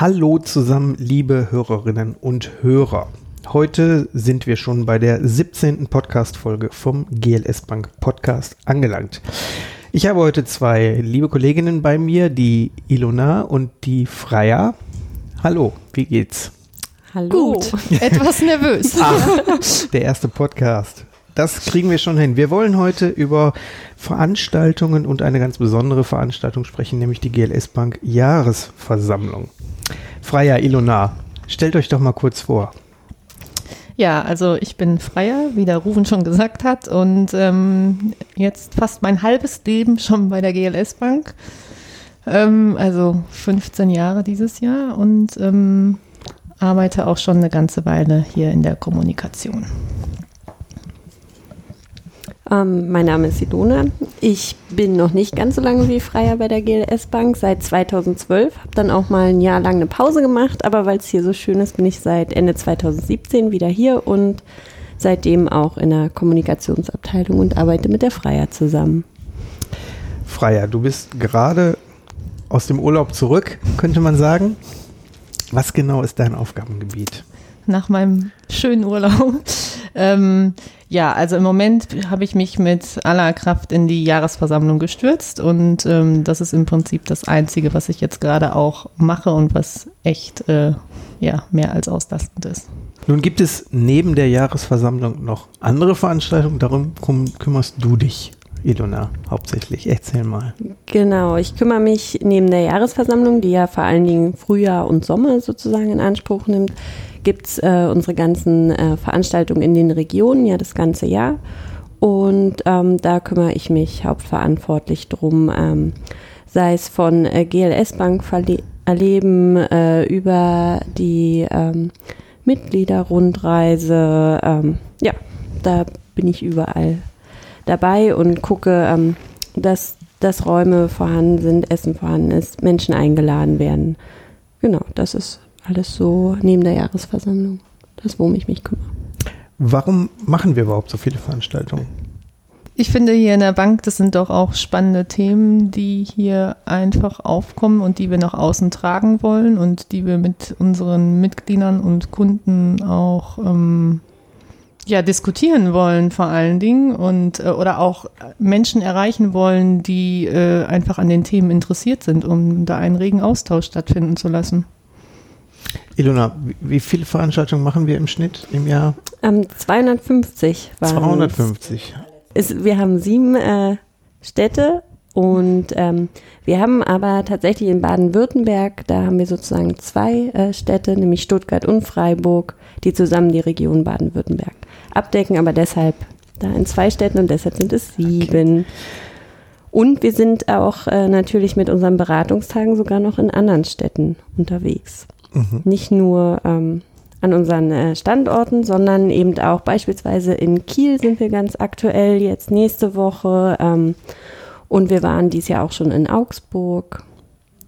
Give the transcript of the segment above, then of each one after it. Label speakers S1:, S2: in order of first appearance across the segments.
S1: Hallo zusammen, liebe Hörerinnen und Hörer. Heute sind wir schon bei der 17. Podcast-Folge vom GLS Bank Podcast angelangt. Ich habe heute zwei liebe Kolleginnen bei mir, die Ilona und die Freya. Hallo, wie geht's?
S2: Hallo.
S3: Gut, etwas nervös.
S1: Ach, der erste Podcast. Das kriegen wir schon hin. Wir wollen heute über Veranstaltungen und eine ganz besondere Veranstaltung sprechen, nämlich die GLS Bank Jahresversammlung. Freier Ilona, stellt euch doch mal kurz vor.
S3: Ja, also ich bin Freier, wie der Rufen schon gesagt hat, und ähm, jetzt fast mein halbes Leben schon bei der GLS Bank. Ähm, also 15 Jahre dieses Jahr und ähm, arbeite auch schon eine ganze Weile hier in der Kommunikation.
S2: Ähm, mein Name ist Sidona. Ich bin noch nicht ganz so lange wie Freier bei der GLS Bank, seit 2012. Habe dann auch mal ein Jahr lang eine Pause gemacht, aber weil es hier so schön ist, bin ich seit Ende 2017 wieder hier und seitdem auch in der Kommunikationsabteilung und arbeite mit der Freier zusammen.
S1: Freier, du bist gerade aus dem Urlaub zurück, könnte man sagen. Was genau ist dein Aufgabengebiet?
S3: Nach meinem schönen Urlaub. ähm, ja, also im Moment habe ich mich mit aller Kraft in die Jahresversammlung gestürzt und ähm, das ist im Prinzip das Einzige, was ich jetzt gerade auch mache und was echt äh, ja, mehr als auslastend ist.
S1: Nun gibt es neben der Jahresversammlung noch andere Veranstaltungen, darum kümmerst du dich. Ilona, hauptsächlich. Erzähl mal.
S2: Genau, ich kümmere mich neben der Jahresversammlung, die ja vor allen Dingen Frühjahr und Sommer sozusagen in Anspruch nimmt, gibt es äh, unsere ganzen äh, Veranstaltungen in den Regionen, ja das ganze Jahr. Und ähm, da kümmere ich mich hauptverantwortlich drum, ähm, sei es von äh, GLS Bank erleben, äh, über die ähm, Mitgliederrundreise. Ähm, ja, da bin ich überall dabei und gucke, ähm, dass, dass Räume vorhanden sind, Essen vorhanden ist, Menschen eingeladen werden. Genau, das ist alles so neben der Jahresversammlung. Das, worum ich mich kümmere.
S1: Warum machen wir überhaupt so viele Veranstaltungen?
S3: Ich finde hier in der Bank, das sind doch auch spannende Themen, die hier einfach aufkommen und die wir nach außen tragen wollen und die wir mit unseren Mitgliedern und Kunden auch ähm, ja, diskutieren wollen vor allen Dingen und äh, oder auch Menschen erreichen wollen, die äh, einfach an den Themen interessiert sind, um da einen regen Austausch stattfinden zu lassen.
S1: Ilona, wie viele Veranstaltungen machen wir im Schnitt im Jahr?
S2: Ähm, 250 waren
S1: 250.
S2: Es, wir haben sieben äh, Städte und ähm, wir haben aber tatsächlich in Baden-Württemberg, da haben wir sozusagen zwei äh, Städte, nämlich Stuttgart und Freiburg, die zusammen die Region Baden-Württemberg abdecken, aber deshalb da in zwei Städten und deshalb sind es sieben. Okay. Und wir sind auch äh, natürlich mit unseren Beratungstagen sogar noch in anderen Städten unterwegs. Mhm. Nicht nur ähm, an unseren äh, Standorten, sondern eben auch beispielsweise in Kiel sind wir ganz aktuell jetzt nächste Woche. Ähm, und wir waren dies Jahr auch schon in Augsburg.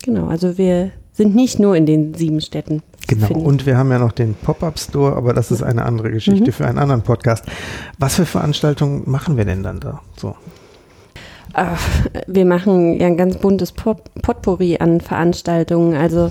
S2: Genau, also wir sind nicht nur in den sieben Städten.
S1: Genau, finden. und wir haben ja noch den Pop-Up-Store, aber das ist eine andere Geschichte mhm. für einen anderen Podcast. Was für Veranstaltungen machen wir denn dann da? So.
S2: Ach, wir machen ja ein ganz buntes Potpourri an Veranstaltungen. Also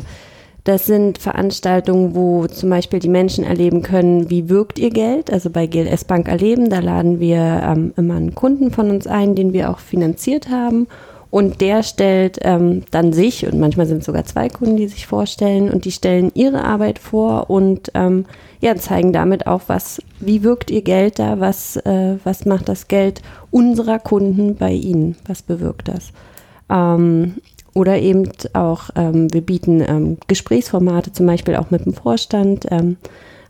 S2: das sind Veranstaltungen, wo zum Beispiel die Menschen erleben können, wie wirkt ihr Geld. Also bei GLS Bank erleben, da laden wir ähm, immer einen Kunden von uns ein, den wir auch finanziert haben. Und der stellt ähm, dann sich, und manchmal sind es sogar zwei Kunden, die sich vorstellen, und die stellen ihre Arbeit vor und ähm, ja, zeigen damit auch, was, wie wirkt ihr Geld da, was, äh, was macht das Geld unserer Kunden bei ihnen, was bewirkt das. Ähm, oder eben auch, ähm, wir bieten ähm, Gesprächsformate, zum Beispiel auch mit dem Vorstand. Ähm,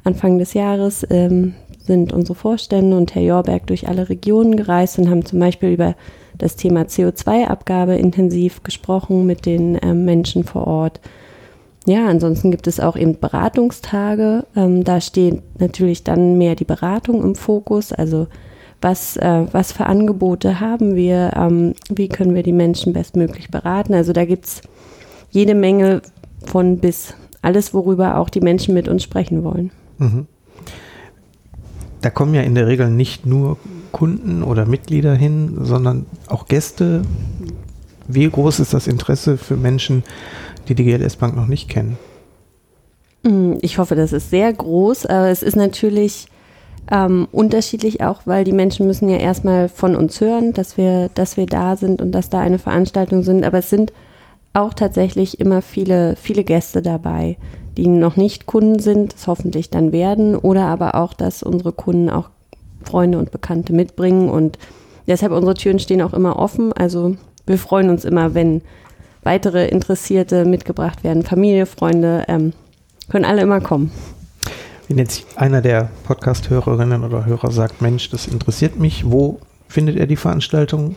S2: Anfang des Jahres ähm, sind unsere Vorstände und Herr Jorberg durch alle Regionen gereist und haben zum Beispiel über das Thema CO2-Abgabe intensiv gesprochen mit den ähm, Menschen vor Ort. Ja, ansonsten gibt es auch eben Beratungstage. Ähm, da steht natürlich dann mehr die Beratung im Fokus. Also was, äh, was für Angebote haben wir, ähm, wie können wir die Menschen bestmöglich beraten. Also da gibt es jede Menge von bis alles, worüber auch die Menschen mit uns sprechen wollen. Mhm.
S1: Da kommen ja in der Regel nicht nur Kunden oder Mitglieder hin, sondern auch Gäste. Wie groß ist das Interesse für Menschen, die die GLS Bank noch nicht kennen?
S2: Mm, ich hoffe, das ist sehr groß, aber es ist natürlich ähm, unterschiedlich auch, weil die Menschen müssen ja erstmal von uns hören, dass wir, dass wir da sind und dass da eine Veranstaltung sind. Aber es sind auch tatsächlich immer viele, viele Gäste dabei, die noch nicht Kunden sind, es hoffentlich dann werden, oder aber auch, dass unsere Kunden auch Freunde und Bekannte mitbringen und deshalb unsere Türen stehen auch immer offen. Also wir freuen uns immer, wenn weitere Interessierte mitgebracht werden, Familie, Freunde, ähm, können alle immer kommen.
S1: Wenn jetzt einer der Podcast-Hörerinnen oder Hörer sagt, Mensch, das interessiert mich, wo findet er die Veranstaltung?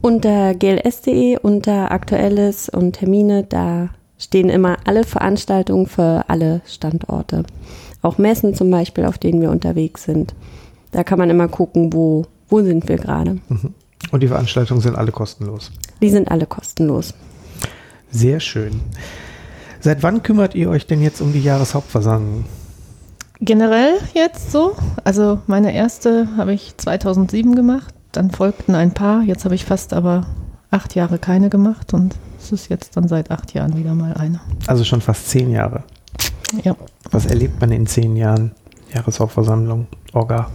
S2: Unter gls.de, unter Aktuelles und Termine, da stehen immer alle Veranstaltungen für alle Standorte. Auch Messen zum Beispiel, auf denen wir unterwegs sind. Da kann man immer gucken, wo, wo sind wir gerade.
S1: Mhm. Und die Veranstaltungen sind alle kostenlos?
S2: Die sind alle kostenlos.
S1: Sehr schön. Seit wann kümmert ihr euch denn jetzt um die Jahreshauptversammlung?
S3: Generell jetzt so. Also meine erste habe ich 2007 gemacht, dann folgten ein paar. Jetzt habe ich fast aber acht Jahre keine gemacht und es ist jetzt dann seit acht Jahren wieder mal eine.
S1: Also schon fast zehn Jahre.
S3: Ja.
S1: Was erlebt man in zehn Jahren Jahreshauptversammlung, Orga?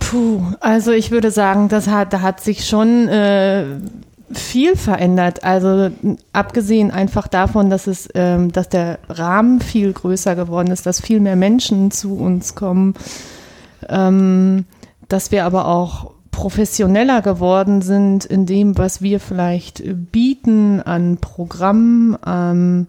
S3: Puh, also ich würde sagen, das hat, da hat sich schon äh, viel verändert. Also abgesehen einfach davon, dass es, ähm, dass der Rahmen viel größer geworden ist, dass viel mehr Menschen zu uns kommen, ähm, dass wir aber auch professioneller geworden sind in dem, was wir vielleicht bieten an Programmen. Ähm,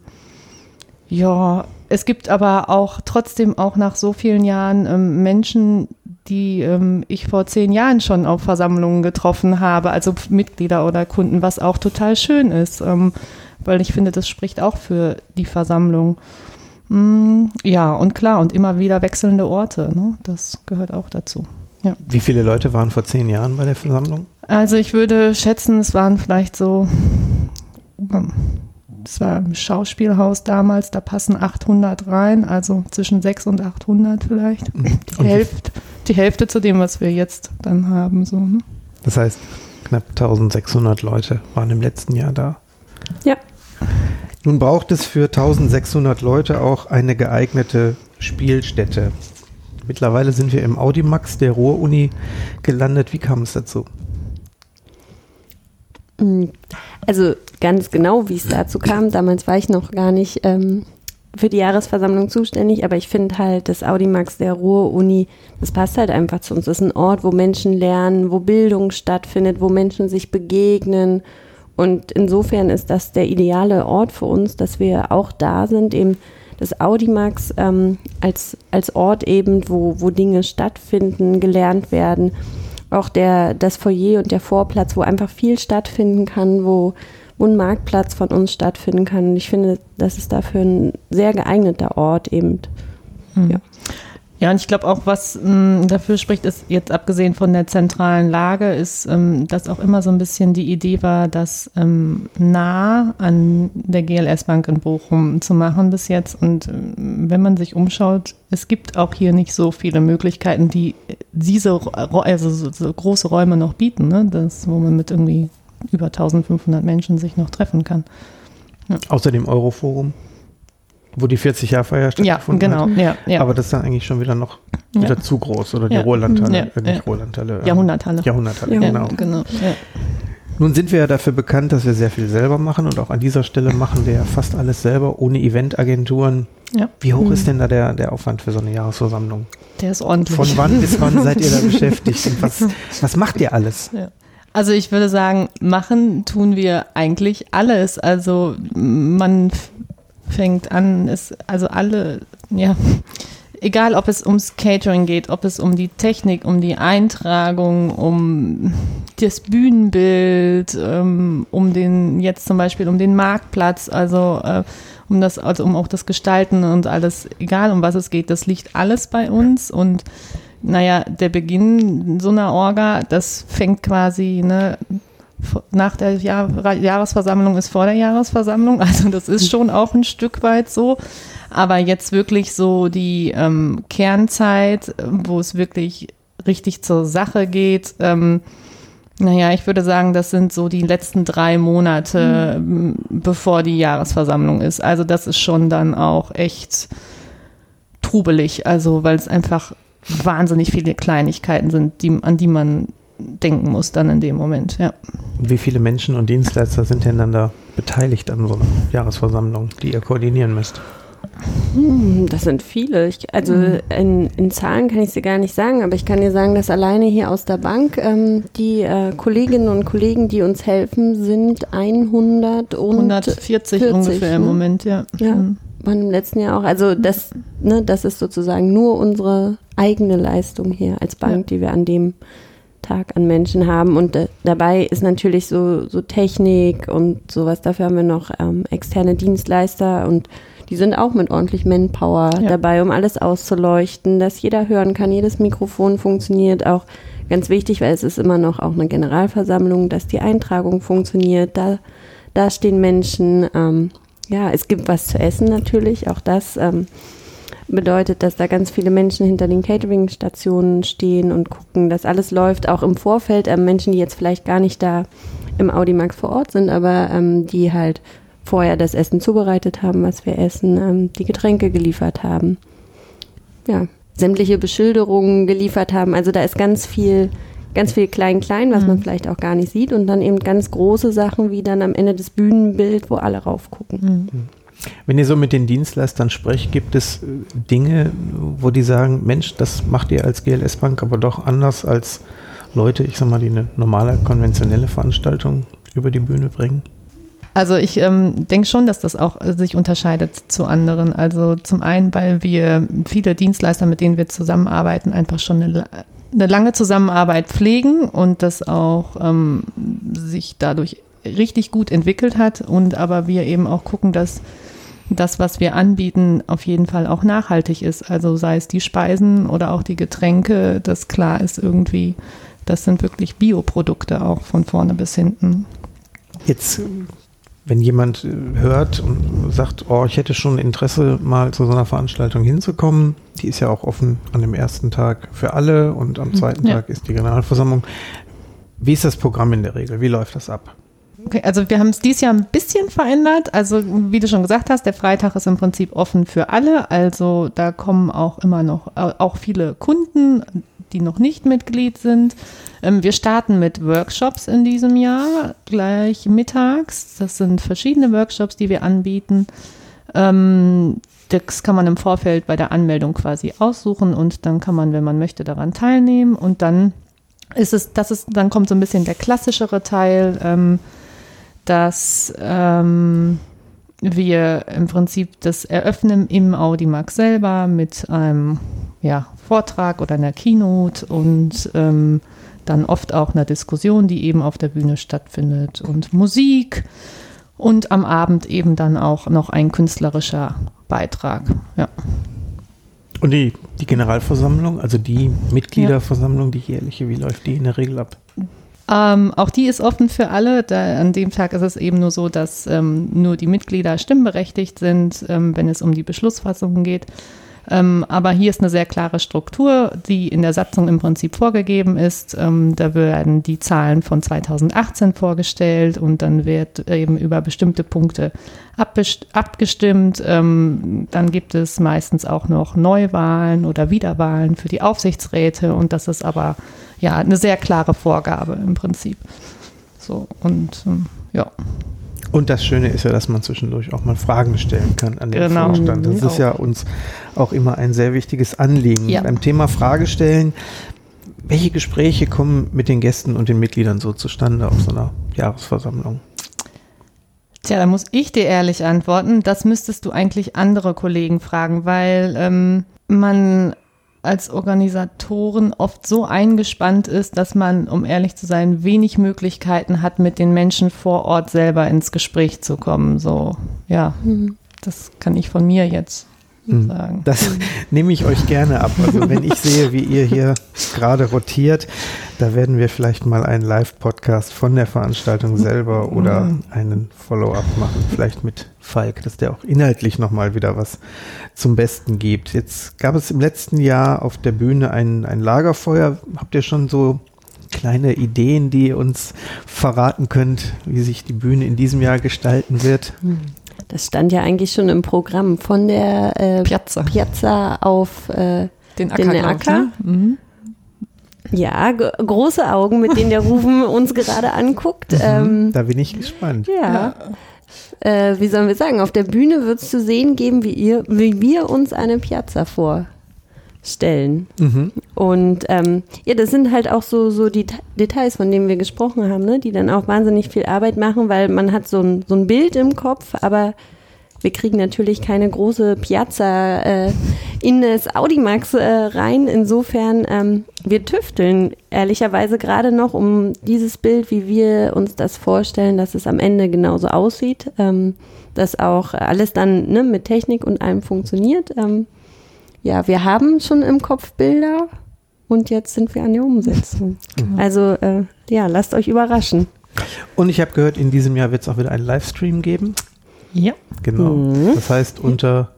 S3: ja, es gibt aber auch trotzdem auch nach so vielen Jahren ähm, Menschen, die ähm, ich vor zehn Jahren schon auf Versammlungen getroffen habe, also Mitglieder oder Kunden, was auch total schön ist, ähm, weil ich finde, das spricht auch für die Versammlung. Mm, ja, und klar, und immer wieder wechselnde Orte, ne? das gehört auch dazu. Ja.
S1: Wie viele Leute waren vor zehn Jahren bei der Versammlung?
S3: Also ich würde schätzen, es waren vielleicht so es war im Schauspielhaus damals, da passen 800 rein, also zwischen 600 und 800 vielleicht.
S1: Mhm.
S3: Die, Hälfte, die Hälfte zu dem, was wir jetzt dann haben. So, ne?
S1: Das heißt, knapp 1600 Leute waren im letzten Jahr da.
S2: Ja.
S1: Nun braucht es für 1600 Leute auch eine geeignete Spielstätte. Mittlerweile sind wir im Audimax der Ruhr-Uni gelandet. Wie kam es dazu?
S2: Mm, also ganz genau, wie es dazu kam. Damals war ich noch gar nicht ähm, für die Jahresversammlung zuständig, aber ich finde halt, das Audimax der Ruhr-Uni, das passt halt einfach zu uns. Das ist ein Ort, wo Menschen lernen, wo Bildung stattfindet, wo Menschen sich begegnen. Und insofern ist das der ideale Ort für uns, dass wir auch da sind, eben das Audimax ähm, als, als Ort eben, wo, wo Dinge stattfinden, gelernt werden auch der, das Foyer und der Vorplatz, wo einfach viel stattfinden kann, wo, wo ein Marktplatz von uns stattfinden kann. Und ich finde, das ist dafür ein sehr geeigneter Ort eben.
S3: Mhm. Ja. Ja, und ich glaube auch, was mh, hm, dafür spricht, ist jetzt abgesehen von der zentralen Lage, ist, ähm, dass auch immer so ein bisschen die Idee war, das ähm, nah an der GLS-Bank in Bochum zu machen bis jetzt. Und ähm, wenn man sich umschaut, es gibt auch hier nicht so viele Möglichkeiten, die diese also so, so große Räume noch bieten, ne? das, wo man mit irgendwie über 1500 Menschen sich noch treffen kann.
S1: Ja. Außer dem Euroforum wo die 40 Jahre Feier
S3: stattgefunden ja, genau,
S1: hat.
S3: Ja, ja.
S1: Aber das ist dann eigentlich schon wieder noch wieder
S3: ja.
S1: zu groß oder die ja. Ruhrlandhalle, äh, nicht Ruhrlandhalle.
S3: Ähm, Jahrhunderthalle.
S1: Jahrhunderthalle, genau.
S3: genau
S1: Nun sind wir ja dafür bekannt, dass wir sehr viel selber machen und auch an dieser Stelle machen wir ja fast alles selber, ohne Eventagenturen.
S3: Ja.
S1: Wie hoch mhm. ist denn da der, der Aufwand für so eine Jahresversammlung?
S3: Der ist ordentlich.
S1: Von wann bis wann seid ihr da beschäftigt? Und was, was macht ihr alles?
S3: Ja. Also ich würde sagen, machen tun wir eigentlich alles. Also man fängt an, ist also alle, ja, egal ob es ums Catering geht, ob es um die Technik, um die Eintragung, um das Bühnenbild, ähm, um den, jetzt zum Beispiel um den Marktplatz, also äh, um das, also um auch das Gestalten und alles, egal um was es geht, das liegt alles bei uns und naja, der Beginn so einer Orga, das fängt quasi, ne, nach der Jahr Jahresversammlung ist vor der Jahresversammlung. Also das ist schon auch ein Stück weit so. Aber jetzt wirklich so die ähm, Kernzeit, wo es wirklich richtig zur Sache geht, ähm, Naja, ich würde sagen, das sind so die letzten drei Monate, mhm. bevor die Jahresversammlung ist. Also das ist schon dann auch echt trubelig, also weil es einfach wahnsinnig viele Kleinigkeiten sind, die, an die man denken muss dann in dem Moment, ja.
S1: Wie viele Menschen und Dienstleister sind denn dann da beteiligt an so einer Jahresversammlung, die ihr koordinieren müsst?
S2: Hm, das sind viele. Ich, also hm. in, in, Zahlen kann ich sie gar nicht sagen, aber ich kann dir sagen, dass alleine hier aus der Bank ähm, die äh, Kolleginnen und Kollegen, die uns helfen, sind 100 und
S3: 140 40, ungefähr ne? im Moment, ja.
S2: Ja, mhm. waren im letzten Jahr auch. Also das, ne, das ist sozusagen nur unsere eigene Leistung hier als Bank, ja. die wir an dem Tag an Menschen haben. Und äh, dabei ist natürlich so, so Technik und sowas. Dafür haben wir noch ähm, externe Dienstleister und die sind auch mit ordentlich Manpower ja. dabei, um alles auszuleuchten, dass jeder hören kann, jedes Mikrofon funktioniert. Auch ganz wichtig, weil es ist immer noch auch eine Generalversammlung, dass die Eintragung funktioniert. Da, da stehen Menschen. Ähm, ja, es gibt was zu essen natürlich, auch das. Ähm, bedeutet, dass da ganz viele Menschen hinter den Catering-Stationen stehen und gucken, dass alles läuft, auch im Vorfeld. Ähm, Menschen, die jetzt vielleicht gar nicht da im Audimax vor Ort sind, aber ähm, die halt vorher das Essen zubereitet haben, was wir essen, ähm, die Getränke geliefert haben. Ja, sämtliche Beschilderungen geliefert haben. Also da ist ganz viel, ganz viel klein-klein, was mhm. man vielleicht auch gar nicht sieht. Und dann eben ganz große Sachen, wie dann am Ende das Bühnenbild, wo alle raufgucken. Mhm.
S1: Wenn ihr so mit den Dienstleistern sprecht, gibt es äh, Dinge, wo die sagen, Mensch, das macht ihr als GLS-Bank aber doch anders als Leute, ich sag mal, die eine normale, konventionelle Veranstaltung über die Bühne bringen?
S3: Also ich ähm, denke schon, dass das auch sich unterscheidet zu anderen. Also zum einen, weil wir viele Dienstleister, mit denen wir zusammenarbeiten, einfach schon eine, eine lange Zusammenarbeit pflegen und das auch ähm, sich dadurch richtig gut entwickelt hat und aber wir eben auch gucken, dass das, was wir anbieten, auf jeden Fall auch nachhaltig ist. Also sei es die Speisen oder auch die Getränke, das klar ist irgendwie, das sind wirklich Bioprodukte auch von vorne bis hinten.
S1: Jetzt, wenn jemand äh, hört und sagt, oh, ich hätte schon Interesse, mal zu so einer Veranstaltung hinzukommen, die ist ja auch offen an dem ersten Tag für alle und am zweiten ja. Tag ist die Generalversammlung. Wie ist das Programm in der Regel? Wie läuft das ab?
S3: Okay, also wir haben es dieses Jahr ein bisschen verändert. Also wie du schon gesagt hast, der Freitag ist im Prinzip offen für alle. Also da kommen auch immer noch auch viele Kunden, die noch nicht Mitglied sind. Ähm, wir starten mit Workshops in diesem Jahr gleich mittags. Das sind verschiedene Workshops, die wir anbieten. Ähm, das kann man im Vorfeld bei der Anmeldung quasi aussuchen und dann kann man, wenn man möchte, daran teilnehmen. Und dann ist es, das ist, dann kommt so ein bisschen der klassischere Teil. Ähm, dass ähm, wir im Prinzip das eröffnen im Audimax selber mit einem ja, Vortrag oder einer Keynote und ähm, dann oft auch einer Diskussion, die eben auf der Bühne stattfindet und Musik und am Abend eben dann auch noch ein künstlerischer Beitrag. Ja.
S1: Und die, die Generalversammlung, also die Mitgliederversammlung, die jährliche, wie läuft die in der Regel ab?
S3: Ähm, auch die ist offen für alle. Da, an dem Tag ist es eben nur so, dass ähm, nur die Mitglieder stimmberechtigt sind, ähm, wenn es um die Beschlussfassung geht. Ähm, aber hier ist eine sehr klare Struktur, die in der Satzung im Prinzip vorgegeben ist. Ähm, da werden die Zahlen von 2018 vorgestellt und dann wird eben über bestimmte Punkte abgestimmt. Ähm, dann gibt es meistens auch noch Neuwahlen oder Wiederwahlen für die Aufsichtsräte und das ist aber ja eine sehr klare Vorgabe im Prinzip. So und ähm, ja.
S1: Und das Schöne ist ja, dass man zwischendurch auch mal Fragen stellen kann an den genau. Vorstand. Das ist ja uns auch immer ein sehr wichtiges Anliegen. Ja. Beim Thema Frage stellen, welche Gespräche kommen mit den Gästen und den Mitgliedern so zustande auf so einer Jahresversammlung?
S3: Tja, da muss ich dir ehrlich antworten. Das müsstest du eigentlich andere Kollegen fragen, weil ähm, man als Organisatoren oft so eingespannt ist, dass man, um ehrlich zu sein, wenig Möglichkeiten hat, mit den Menschen vor Ort selber ins Gespräch zu kommen. So, ja, mhm. das kann ich von mir jetzt. Sagen.
S1: Das nehme ich euch gerne ab. Also wenn ich sehe, wie ihr hier gerade rotiert, da werden wir vielleicht mal einen Live-Podcast von der Veranstaltung selber oder hm. einen Follow-up machen, vielleicht mit Falk, dass der auch inhaltlich nochmal wieder was zum Besten gibt. Jetzt gab es im letzten Jahr auf der Bühne ein, ein Lagerfeuer. Habt ihr schon so kleine Ideen, die ihr uns verraten könnt, wie sich die Bühne in diesem Jahr gestalten wird?
S2: Das stand ja eigentlich schon im Programm von der äh,
S3: Piazza.
S2: Piazza auf äh,
S3: Den
S2: Den
S3: glaub ich,
S2: Acker?
S3: ne? Mhm.
S2: ja große Augen, mit denen der Rufen uns gerade anguckt. Ähm,
S1: Da bin ich gespannt.
S2: ja. Äh, wie sollen wir sagen? Auf der Bühne wird es zu sehen geben, wie ihr, wie wir uns eine Piazza vorstellen.
S1: Mhm.
S2: Und ähm, ja, das sind halt auch so, so die Ta- Details, von denen wir gesprochen haben, ne? die dann auch wahnsinnig viel Arbeit machen, weil man hat so ein, so ein Bild im Kopf, aber wir kriegen natürlich keine große Piazza äh, in das Audimax äh, rein. Insofern, ähm, wir tüfteln ehrlicherweise gerade noch um dieses Bild, wie wir uns das vorstellen, dass es am Ende genauso aussieht, ähm, dass auch alles dann ne, mit Technik und allem funktioniert. Ähm, ja, wir haben schon im Kopf Bilder und jetzt sind wir an der Umsetzung. Also äh, ja, lasst euch überraschen.
S1: Und ich habe gehört, in diesem Jahr wird es auch wieder einen Livestream geben.
S3: Ja.
S1: Genau.
S2: Mhm.
S1: Das heißt, unter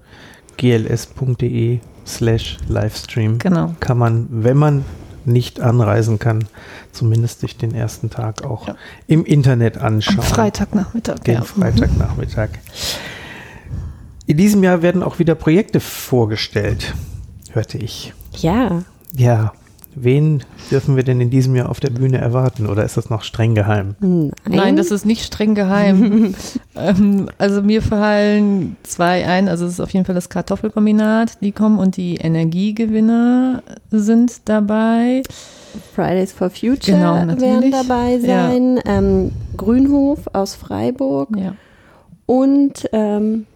S1: gls.de slash Livestream
S3: Genau.
S1: kann man, wenn man nicht anreisen kann, zumindest sich den ersten Tag auch
S3: Ja.
S1: im Internet anschauen.
S3: Am Freitagnachmittag.
S1: Den
S3: ja.
S1: Freitagnachmittag. In diesem Jahr werden auch wieder Projekte vorgestellt, hörte ich.
S2: Ja,
S1: Ja, wen dürfen wir denn in diesem Jahr auf der Bühne erwarten oder ist das noch streng geheim?
S2: nein,
S3: Nein, das ist nicht streng geheim. ähm, also mir fallen zwei ein. Also es ist auf jeden Fall das Kartoffelkombinat, die kommen und die Energiegewinner sind dabei.
S2: Fridays for Future
S3: Genau,
S2: werden dabei
S3: Ja.
S2: sein. Ähm, Grünhof aus Freiburg
S3: Ja.
S2: und ähm,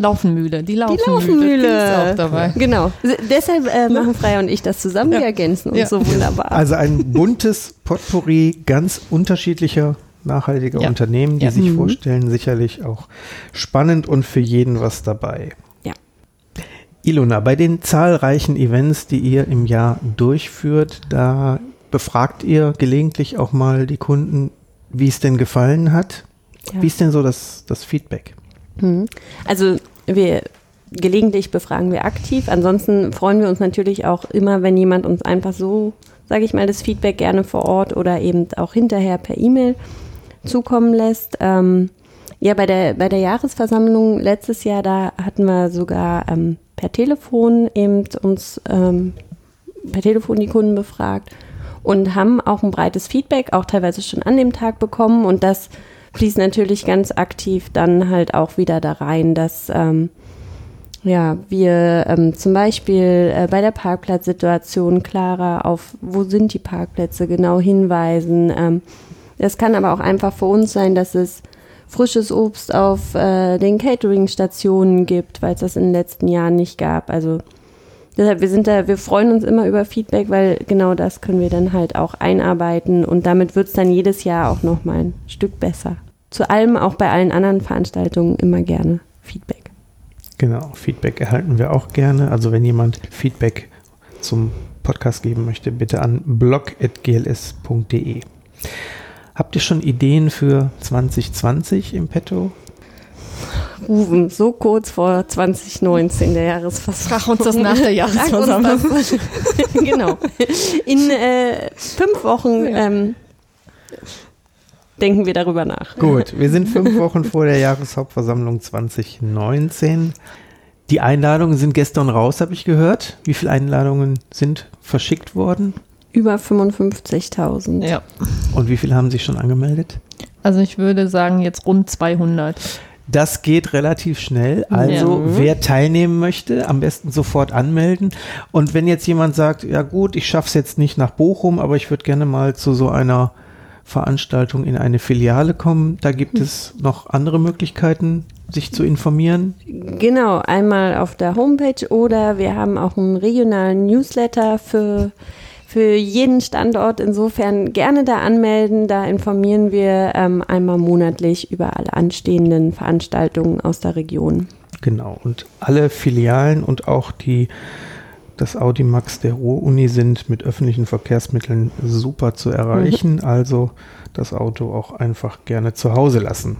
S3: Laufenmühle, die Laufenmühle.
S2: Laufenmühle.
S3: Die ist auch dabei.
S2: genau. Deshalb äh, machen Freya und ich das zusammen. Wir
S3: Ja.
S2: ergänzen uns
S3: Ja.
S2: so wunderbar.
S1: Also ein buntes Potpourri ganz unterschiedlicher nachhaltiger
S3: Ja.
S1: Unternehmen, die
S3: Ja.
S1: sich
S2: Mhm.
S1: vorstellen, sicherlich auch spannend und für jeden was dabei.
S2: Ja.
S1: Ilona, bei den zahlreichen Events, die ihr im Jahr durchführt, da befragt ihr gelegentlich auch mal die Kunden, wie es denn gefallen hat.
S2: Ja.
S1: Wie ist denn so das, das Feedback?
S2: Mhm. Also wir gelegentlich befragen wir aktiv. Ansonsten freuen wir uns natürlich auch immer, wenn jemand uns einfach so, sage ich mal, das Feedback gerne vor Ort oder eben auch hinterher per E-Mail zukommen lässt. Ähm, ja, bei der, bei der Jahresversammlung letztes Jahr, da hatten wir sogar ähm, per Telefon eben uns ähm, per Telefon die Kunden befragt und haben auch ein breites Feedback, auch teilweise schon an dem Tag bekommen und das fließt natürlich ganz aktiv dann halt auch wieder da rein, dass ähm, ja, wir ähm, zum Beispiel äh, bei der Parkplatzsituation klarer auf, wo sind die Parkplätze genau hinweisen. Ähm, kann aber auch einfach für uns sein, dass es frisches Obst auf äh, den Catering-Stationen gibt, weil es das in den letzten Jahren nicht gab. Also deshalb, wir sind da, wir freuen uns immer über Feedback, weil genau das können wir dann halt auch einarbeiten und damit wird es dann jedes Jahr auch nochmal ein Stück besser. Zu allem, auch bei allen anderen Veranstaltungen, immer gerne Feedback.
S1: Genau, Feedback erhalten wir auch gerne. Also wenn jemand Feedback zum Podcast geben möchte, bitte an blog.gls.de. Habt ihr schon Ideen für 2020 im Petto?
S2: Rufen, so kurz vor 2019, der Jahresversammlung.
S3: Frag uns das nach der Jahresversammlung.
S2: Genau. In äh, fünf Wochen ähm, denken wir darüber nach.
S1: Gut, wir sind fünf Wochen vor der Jahreshauptversammlung 2019. Die Einladungen sind gestern raus, habe ich gehört. Wie viele Einladungen sind verschickt worden?
S2: Über 55.000.
S3: Ja.
S1: Und wie viele haben sich schon angemeldet?
S3: Also ich würde sagen jetzt rund 200.
S1: Das geht relativ schnell. Also
S2: Ja.
S1: wer teilnehmen möchte, am besten sofort anmelden. Und wenn jetzt jemand sagt, ja gut, ich schaffe es jetzt nicht nach Bochum, aber ich würde gerne mal zu so einer Veranstaltung in eine Filiale kommen, da gibt es noch andere Möglichkeiten, sich zu informieren.
S2: Genau, einmal auf der Homepage oder wir haben auch einen regionalen Newsletter für, für jeden Standort. Insofern gerne da anmelden. Da informieren wir ähm, einmal monatlich über alle anstehenden Veranstaltungen aus der Region.
S1: Genau. Und alle Filialen und auch die das Audimax der Ruhr-Uni sind mit öffentlichen Verkehrsmitteln super zu erreichen. Also das Auto auch einfach gerne zu Hause lassen.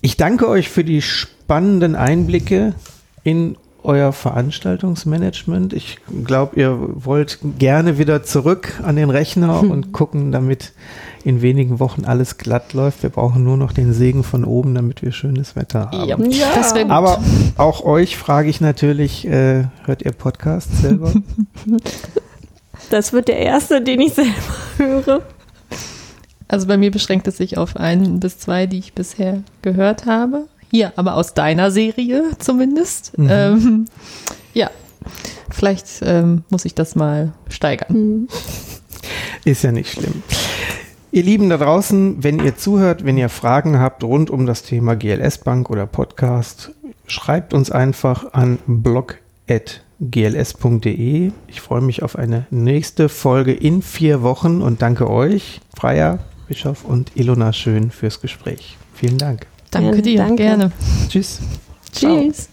S1: Ich danke euch für die spannenden Einblicke in euer Veranstaltungsmanagement? Ich glaube, ihr wollt gerne wieder zurück an den Rechner und gucken, damit in wenigen Wochen alles glatt läuft. Wir brauchen nur noch den Segen von oben, damit wir schönes Wetter haben.
S3: Ja, das gut.
S1: Aber auch euch frage ich natürlich, äh, hört ihr Podcasts selber?
S2: Das wird der erste, den ich selber höre.
S3: Also bei mir beschränkt es sich auf ein bis zwei, die ich bisher gehört habe. Hier, aber aus deiner Serie zumindest.
S1: Mhm.
S3: Ähm, ja, vielleicht ähm, muss ich das mal steigern.
S1: Ist ja nicht schlimm. Ihr Lieben da draußen, wenn ihr zuhört, wenn ihr Fragen habt rund um das Thema GLS Bank oder Podcast, schreibt uns einfach an blog.gls.de. Ich freue mich auf eine nächste Folge in vier Wochen und danke euch, Freier, Bischof und Ilona Schön fürs Gespräch. Vielen Dank.
S3: Danke dir,
S2: danke.
S3: gerne.
S1: Tschüss.
S2: Tschüss.